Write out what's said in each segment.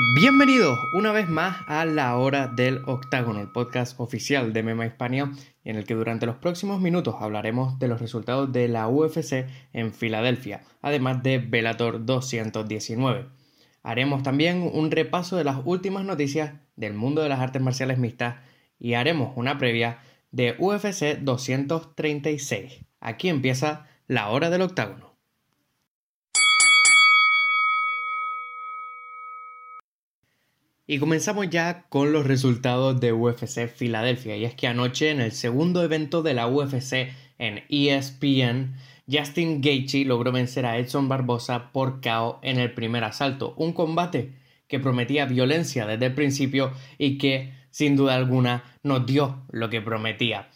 Bienvenidos una vez más a La Hora del Octágono, el podcast oficial de Mema Hispania, en el que durante los próximos minutos hablaremos de los resultados de la UFC en Filadelfia, además de Bellator 219. Haremos también un repaso de las últimas noticias del mundo de las artes marciales mixtas y haremos una previa de UFC 236. Aquí empieza La Hora del Octágono. Y comenzamos ya con los resultados de UFC Filadelfia. Y es que anoche en el segundo evento de la UFC en ESPN, Justin Gaethje logró vencer a Edson Barbosa por KO en el primer asalto. Un combate que prometía violencia desde el principio y que, sin duda alguna, nos dio lo que prometía.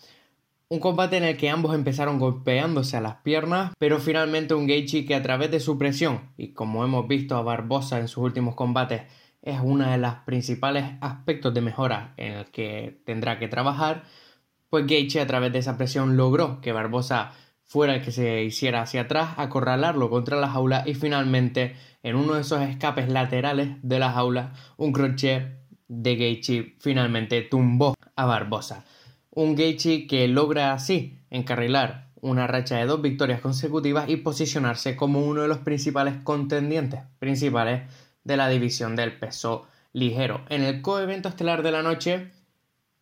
Un combate en el que ambos empezaron golpeándose a las piernas, pero finalmente un Gaethje que a través de su presión, y como hemos visto a Barbosa en sus últimos combates, es uno de los principales aspectos de mejora en el que tendrá que trabajar, pues Gaethje a través de esa presión logró que Barbosa fuera el que se hiciera hacia atrás, acorralarlo contra la jaula y finalmente en uno de esos escapes laterales de la jaula, un crochet de Gaethje finalmente tumbó a Barbosa. Un Gaethje que logra así encarrilar una racha de dos victorias consecutivas y posicionarse como uno de los principales contendientes principales de la división del peso ligero. En el coevento estelar de la noche,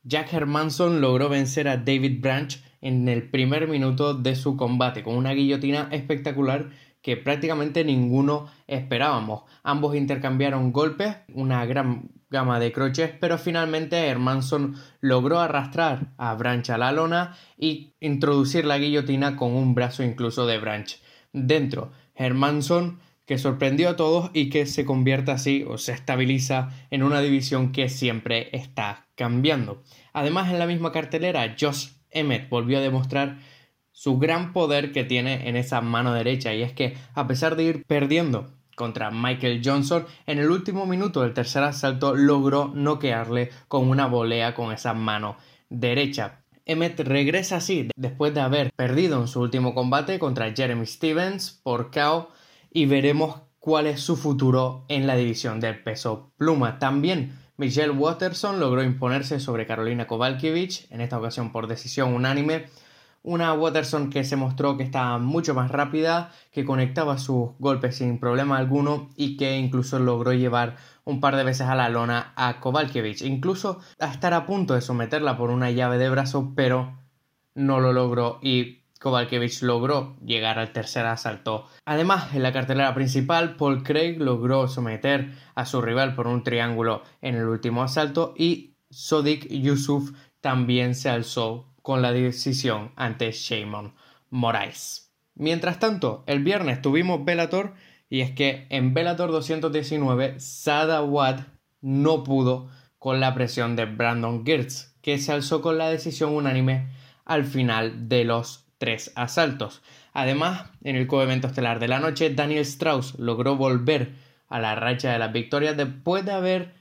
Jack Hermanson logró vencer a David Branch en el primer minuto de su combate con una guillotina espectacular que prácticamente ninguno esperábamos. Ambos intercambiaron golpes, una gran gama de croches, pero finalmente Hermanson logró arrastrar a Branch a la lona y introducir la guillotina con un brazo incluso de Branch. Dentro, Hermanson que sorprendió a todos y que se convierte así o se estabiliza en una división que siempre está cambiando. Además, en la misma cartelera, Josh Emmett volvió a demostrar su gran poder que tiene en esa mano derecha y es que a pesar de ir perdiendo contra Michael Johnson, en el último minuto del tercer asalto logró noquearle con una volea con esa mano derecha. Emmett regresa así después de haber perdido en su último combate contra Jeremy Stevens por KO y veremos cuál es su futuro en la división del peso pluma. También Michelle Watterson logró imponerse sobre Carolina Kowalkiewicz, en esta ocasión por decisión unánime. Una Watterson que se mostró que estaba mucho más rápida, que conectaba sus golpes sin problema alguno y que incluso logró llevar un par de veces a la lona a Kowalkiewicz, incluso a estar a punto de someterla por una llave de brazo, pero no lo logró y Kovalkiewicz logró llegar al tercer asalto. Además, en la cartelera principal, Paul Craig logró someter a su rival por un triángulo en el último asalto y Sodik Yusuf también se alzó con la decisión ante Shimon Moraes. Mientras tanto, el viernes tuvimos Bellator y es que en Bellator 219 Sada Wad no pudo con la presión de Brandon Girtz, que se alzó con la decisión unánime al final de los tres asaltos. Además, en el coevento estelar de la noche, Daniel Strauss logró volver a la racha de las victorias después de haber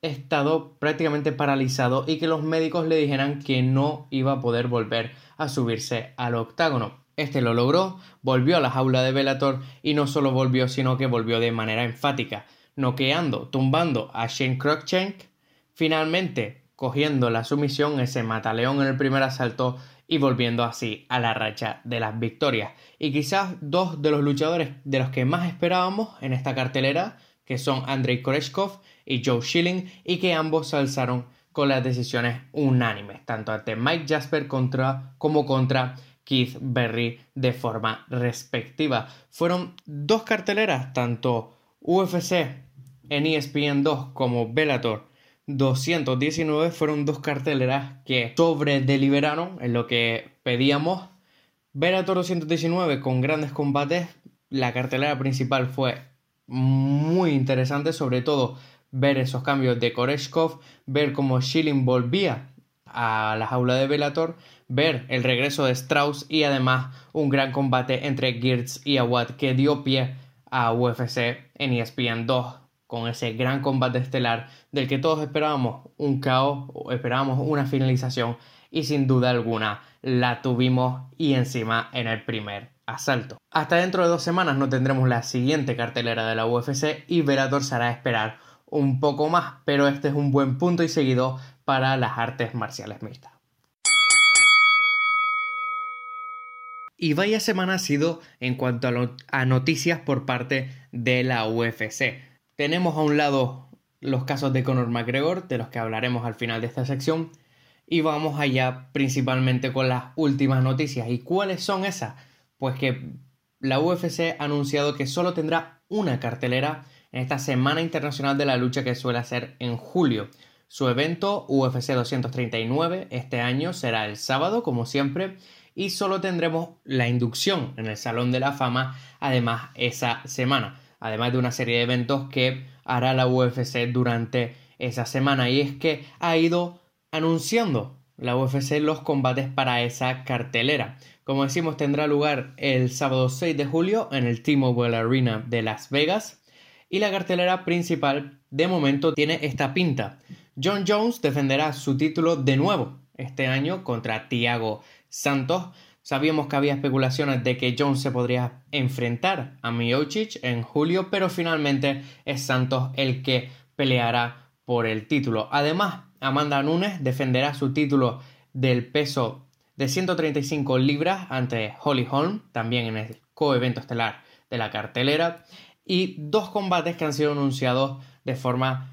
estado prácticamente paralizado y que los médicos le dijeran que no iba a poder volver a subirse al octágono. Este lo logró, volvió a la jaula de Velator y no solo volvió, sino que volvió de manera enfática, noqueando, tumbando a Shane Cruikshank, finalmente cogiendo la sumisión, ese mataleón en el primer asalto y volviendo así a la racha de las victorias. Y quizás dos de los luchadores de los que más esperábamos en esta cartelera, que son Andrei Koreshkov y Joe Schilling, y que ambos se alzaron con las decisiones unánimes, tanto ante Mike Jasper contra, como contra Keith Berry de forma respectiva. Fueron dos carteleras, tanto UFC en ESPN 2 como Bellator 219 fueron dos carteleras que sobre deliberaron en lo que pedíamos. Bellator 219 con grandes combates. La cartelera principal fue muy interesante, sobre todo ver esos cambios de Koreshkov, ver cómo Schilling volvía a la jaula de Bellator, ver el regreso de Strauss y además un gran combate entre Girtz y Awad que dio pie a UFC en ESPN 2 con ese gran combate estelar del que todos esperábamos un caos, esperábamos una finalización y sin duda alguna la tuvimos y encima en el primer asalto. Hasta dentro de dos semanas no tendremos la siguiente cartelera de la UFC y Verator se hará esperar un poco más, pero este es un buen punto y seguido para las artes marciales mixtas. Y vaya semana ha sido en cuanto a, noticias por parte de la UFC. Tenemos a un lado los casos de Conor McGregor, de los que hablaremos al final de esta sección, y vamos allá principalmente con las últimas noticias. ¿Y cuáles son esas? Pues que la UFC ha anunciado que solo tendrá una cartelera en esta Semana Internacional de la Lucha que suele hacer en julio. Su evento UFC 239 este año será el sábado, como siempre, y solo tendremos la inducción en el Salón de la Fama, además esa semana, además de una serie de eventos que hará la UFC durante esa semana. Y es que ha ido anunciando la UFC los combates para esa cartelera. Como decimos, tendrá lugar el sábado 6 de julio en el T-Mobile Arena de Las Vegas. Y la cartelera principal de momento tiene esta pinta. John Jones defenderá su título de nuevo este año contra Thiago Santos. Sabíamos que había especulaciones de que Jones se podría enfrentar a Miocic en julio, pero finalmente es Santos el que peleará por el título. Además, Amanda Nunes defenderá su título del peso de 135 libras ante Holly Holm, también en el coevento estelar de la cartelera, y dos combates que han sido anunciados de forma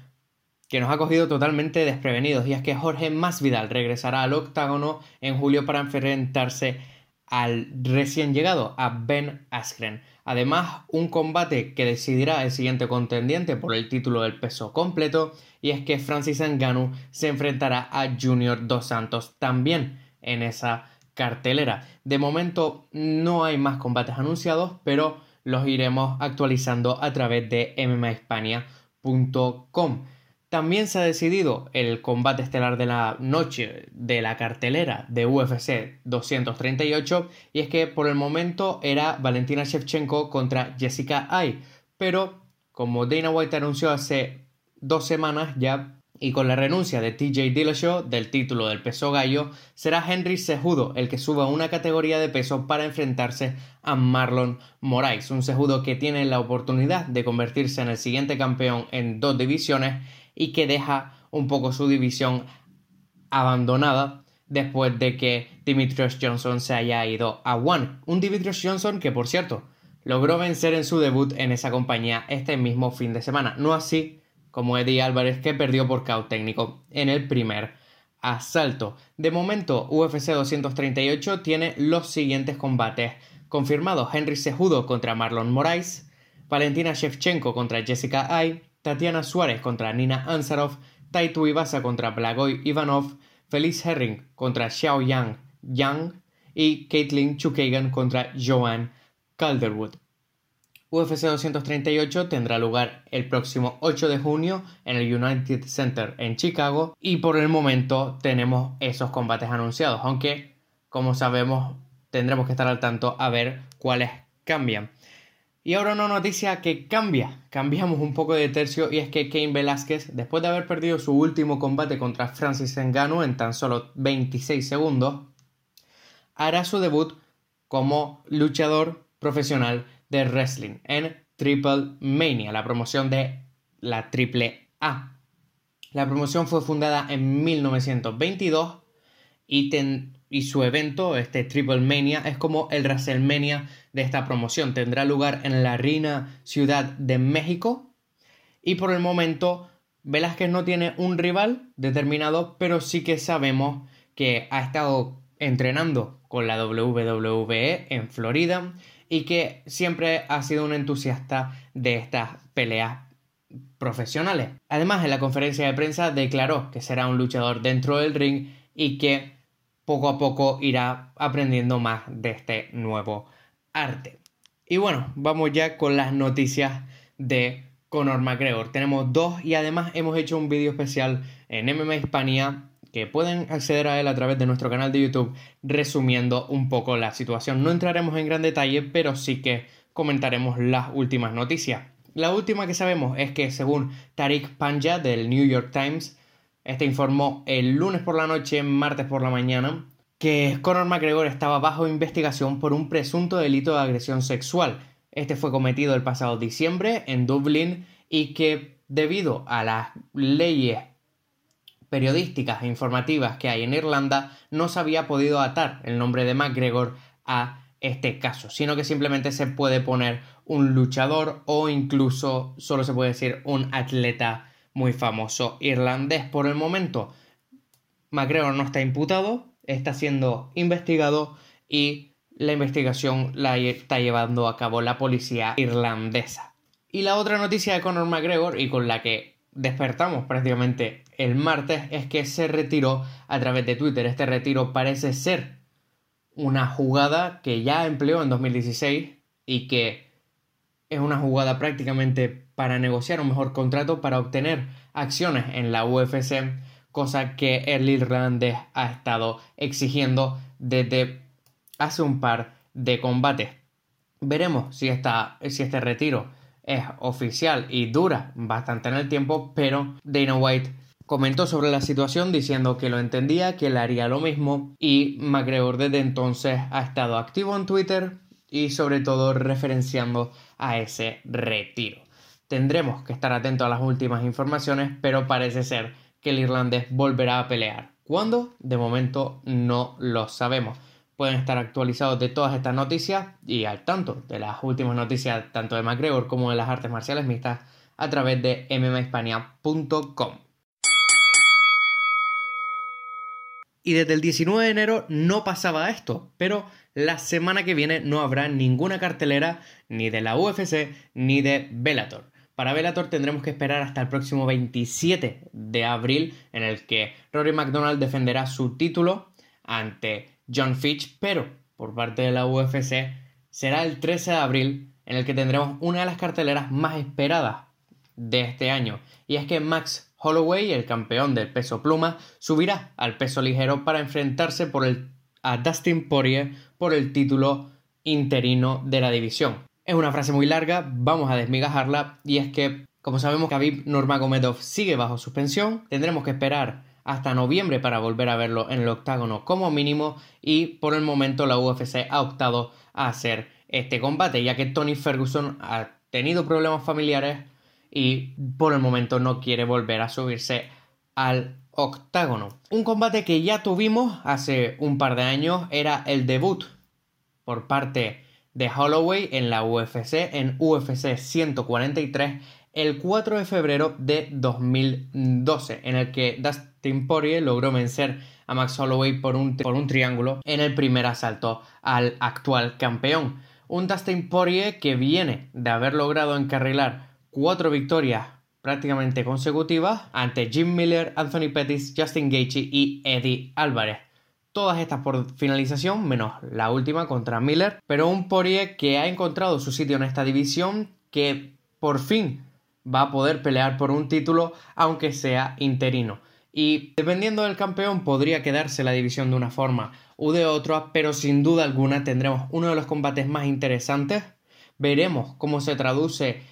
que nos ha cogido totalmente desprevenidos y es que Jorge Masvidal regresará al octágono en julio para enfrentarse al recién llegado, a Ben Askren. Además, un combate que decidirá el siguiente contendiente por el título del peso completo y es que Francis Ngannou se enfrentará a Junior Dos Santos también en esa cartelera. De momento no hay más combates anunciados, pero los iremos actualizando a través de mmahispania.com. También se ha decidido el combate estelar de la noche de la cartelera de UFC 238 y es que por el momento era Valentina Shevchenko contra Jessica Ay, pero como Dana White anunció hace dos semanas ya y con la renuncia de TJ Dillashaw del título del peso gallo, será Henry Sejudo el que suba una categoría de peso para enfrentarse a Marlon Moraes, un Sejudo que tiene la oportunidad de convertirse en el siguiente campeón en dos divisiones y que deja un poco su división abandonada después de que Dimitrios Johnson se haya ido a One. Un Dimitrios Johnson que, por cierto, logró vencer en su debut en esa compañía este mismo fin de semana. No así como Eddie Álvarez que perdió por caos técnico en el primer asalto. De momento, UFC 238 tiene los siguientes combates confirmados. Henry Sejudo contra Marlon Moraes, Valentina Shevchenko contra Jessica Ay, Tatiana Suárez contra Nina Ansarov, Taito Ibasa contra Blagoy Ivanov, Feliz Herring contra Xiao Yang Yang y Caitlin Chukagan contra Joanne Calderwood. UFC 238 tendrá lugar el próximo 8 de junio en el United Center en Chicago y por el momento tenemos esos combates anunciados, aunque como sabemos tendremos que estar al tanto a ver cuáles cambian. Y ahora una noticia que cambia, cambiamos un poco de tercio y es que Cain Velázquez, después de haber perdido su último combate contra Francis Ngannou en tan solo 26 segundos, hará su debut como luchador profesional de wrestling en Triple Mania, la promoción de la Triple A. La promoción fue fundada en 1922 y y su evento, este Triple Mania, es como el WrestleMania de esta promoción. Tendrá lugar en la Arena Ciudad de México. Y por el momento, Velázquez no tiene un rival determinado, pero sí que sabemos que ha estado entrenando con la WWE en Florida y que siempre ha sido un entusiasta de estas peleas profesionales. Además, en la conferencia de prensa declaró que será un luchador dentro del ring y que poco a poco irá aprendiendo más de este nuevo arte. Y bueno, vamos ya con las noticias de Conor McGregor. Tenemos dos y además hemos hecho un vídeo especial en MMA Hispania que pueden acceder a él a través de nuestro canal de YouTube resumiendo un poco la situación. No entraremos en gran detalle, pero sí que comentaremos las últimas noticias. La última que sabemos es que según Tariq Panja del New York Times, este informó el lunes por la noche, martes por la mañana, que Conor McGregor estaba bajo investigación por un presunto delito de agresión sexual. Este fue cometido el pasado diciembre en Dublín y que debido a las leyes periodísticas e informativas que hay en Irlanda, no se había podido atar el nombre de McGregor a este caso, sino que simplemente se puede poner un luchador o incluso solo se puede decir un atleta muy famoso irlandés. Por el momento, McGregor no está imputado, está siendo investigado y la investigación la está llevando a cabo la policía irlandesa. Y la otra noticia de Conor McGregor y con la que despertamos prácticamente el martes es que se retiró a través de Twitter. Este retiro parece ser una jugada que ya empleó en 2016 y que es una jugada prácticamente para negociar un mejor contrato para obtener acciones en la UFC, cosa que el irlandés ha estado exigiendo desde hace un par de combates. Veremos si, si este retiro es oficial y dura bastante en el tiempo, pero Dana White comentó sobre la situación diciendo que lo entendía, que él haría lo mismo y McGregor desde entonces ha estado activo en Twitter y sobre todo referenciando a ese retiro. Tendremos que estar atentos a las últimas informaciones, pero parece ser que el irlandés volverá a pelear. ¿Cuándo? De momento no lo sabemos. Pueden estar actualizados de todas estas noticias y al tanto de las últimas noticias tanto de McGregor como de las artes marciales mixtas a través de mmahispania.com. Y desde el 19 de enero no pasaba esto, pero la semana que viene no habrá ninguna cartelera ni de la UFC ni de Bellator. Para Bellator tendremos que esperar hasta el próximo 27 de abril en el que Rory McDonald defenderá su título ante John Fitch, pero por parte de la UFC será el 13 de abril en el que tendremos una de las carteleras más esperadas de este año. Y es que Max Holloway, el campeón del peso pluma, subirá al peso ligero para enfrentarse por el, a Dustin Poirier por el título interino de la división. Es una frase muy larga, vamos a desmigajarla y es que, como sabemos, Khabib Nurmagomedov sigue bajo suspensión, tendremos que esperar hasta noviembre para volver a verlo en el octágono como mínimo y por el momento la UFC ha optado a hacer este combate ya que Tony Ferguson ha tenido problemas familiares y por el momento no quiere volver a subirse al octágono. Un combate que ya tuvimos hace un par de años era el debut por parte de Holloway en la UFC en UFC 143 el 4 de febrero de 2012 en el que Dustin Poirier logró vencer a Max Holloway por un, por un triángulo en el primer asalto al actual campeón. Un Dustin Poirier que viene de haber logrado encarrilar cuatro victorias prácticamente consecutivas ante Jim Miller, Anthony Pettis, Justin Gaethje y Eddie Álvarez. Todas estas por finalización, menos la última contra Miller, pero un Poirier que ha encontrado su sitio en esta división, que por fin va a poder pelear por un título, aunque sea interino. Y dependiendo del campeón, podría quedarse la división de una forma u de otra, pero sin duda alguna tendremos uno de los combates más interesantes. Veremos cómo se traduce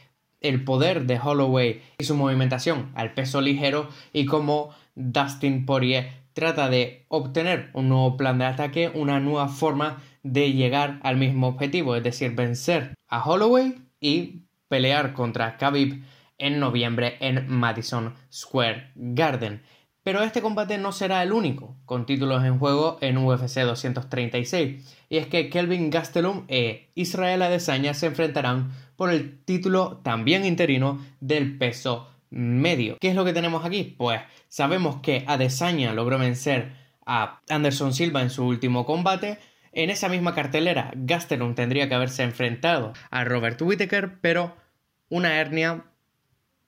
el poder de Holloway y su movimentación al peso ligero y cómo Dustin Poirier trata de obtener un nuevo plan de ataque, una nueva forma de llegar al mismo objetivo, es decir, vencer a Holloway y pelear contra Khabib en noviembre en Madison Square Garden. Pero este combate no será el único con títulos en juego en UFC 236, y es que Kelvin Gastelum e Israel Adesanya se enfrentarán por el título también interino del peso medio. ¿Qué es lo que tenemos aquí? Pues sabemos que Adesanya logró vencer a Anderson Silva en su último combate. En esa misma cartelera, Gastelum tendría que haberse enfrentado a Robert Whittaker, pero una hernia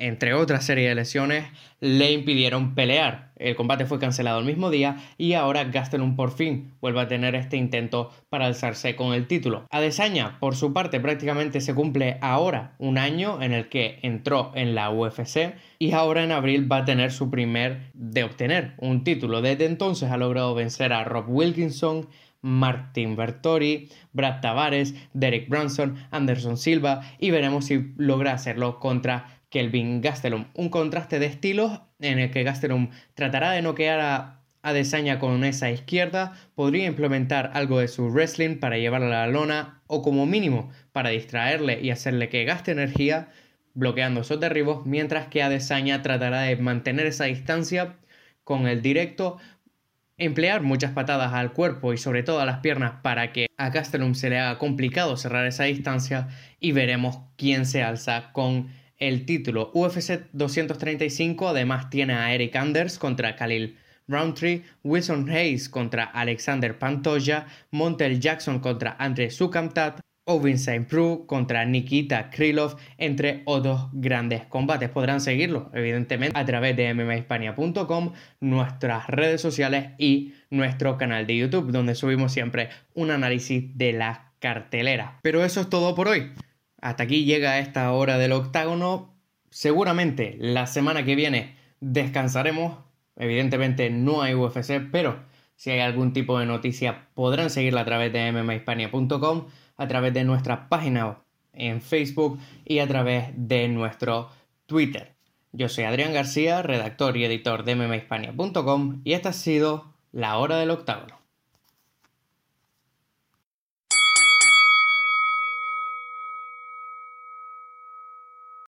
entre otra serie de lesiones, le impidieron pelear. El combate fue cancelado el mismo día y ahora Gastelum por fin vuelve a tener este intento para alzarse con el título. Adesanya, por su parte, prácticamente se cumple ahora un año en el que entró en la UFC y ahora en abril va a tener su primer de obtener un título. Desde entonces ha logrado vencer a Rob Wilkinson, Martin Bertori, Brad Tavares, Derek Brunson, Anderson Silva y veremos si logra hacerlo contra Kelvin Gastelum. Un contraste de estilos en el que Gastelum tratará de noquear a Adesanya con esa izquierda, podría implementar algo de su wrestling para llevarla a la lona o como mínimo para distraerle y hacerle que gaste energía, bloqueando esos derribos, mientras que Adesanya tratará de mantener esa distancia con el directo, emplear muchas patadas al cuerpo y sobre todo a las piernas para que a Castellum se le haga complicado cerrar esa distancia y veremos quién se alza con el título. UFC 235 además tiene a Eric Anders contra Khalil Roundtree, Wilson Hayes contra Alexander Pantoja, Montel Jackson contra Andre Sukamtat, Ovin St. Prue contra Nikita Krylov, entre otros grandes combates. Podrán seguirlo, evidentemente, a través de mmahispania.com, nuestras redes sociales y nuestro canal de YouTube, donde subimos siempre un análisis de la cartelera. Pero eso es todo por hoy. Hasta aquí llega esta hora del octágono. Seguramente la semana que viene descansaremos. Evidentemente no hay UFC, pero si hay algún tipo de noticia podrán seguirla a través de mmahispania.com a través de nuestra página en Facebook y a través de nuestro Twitter. Yo soy Adrián García, redactor y editor de mmahispania.com y esta ha sido la hora del octágono.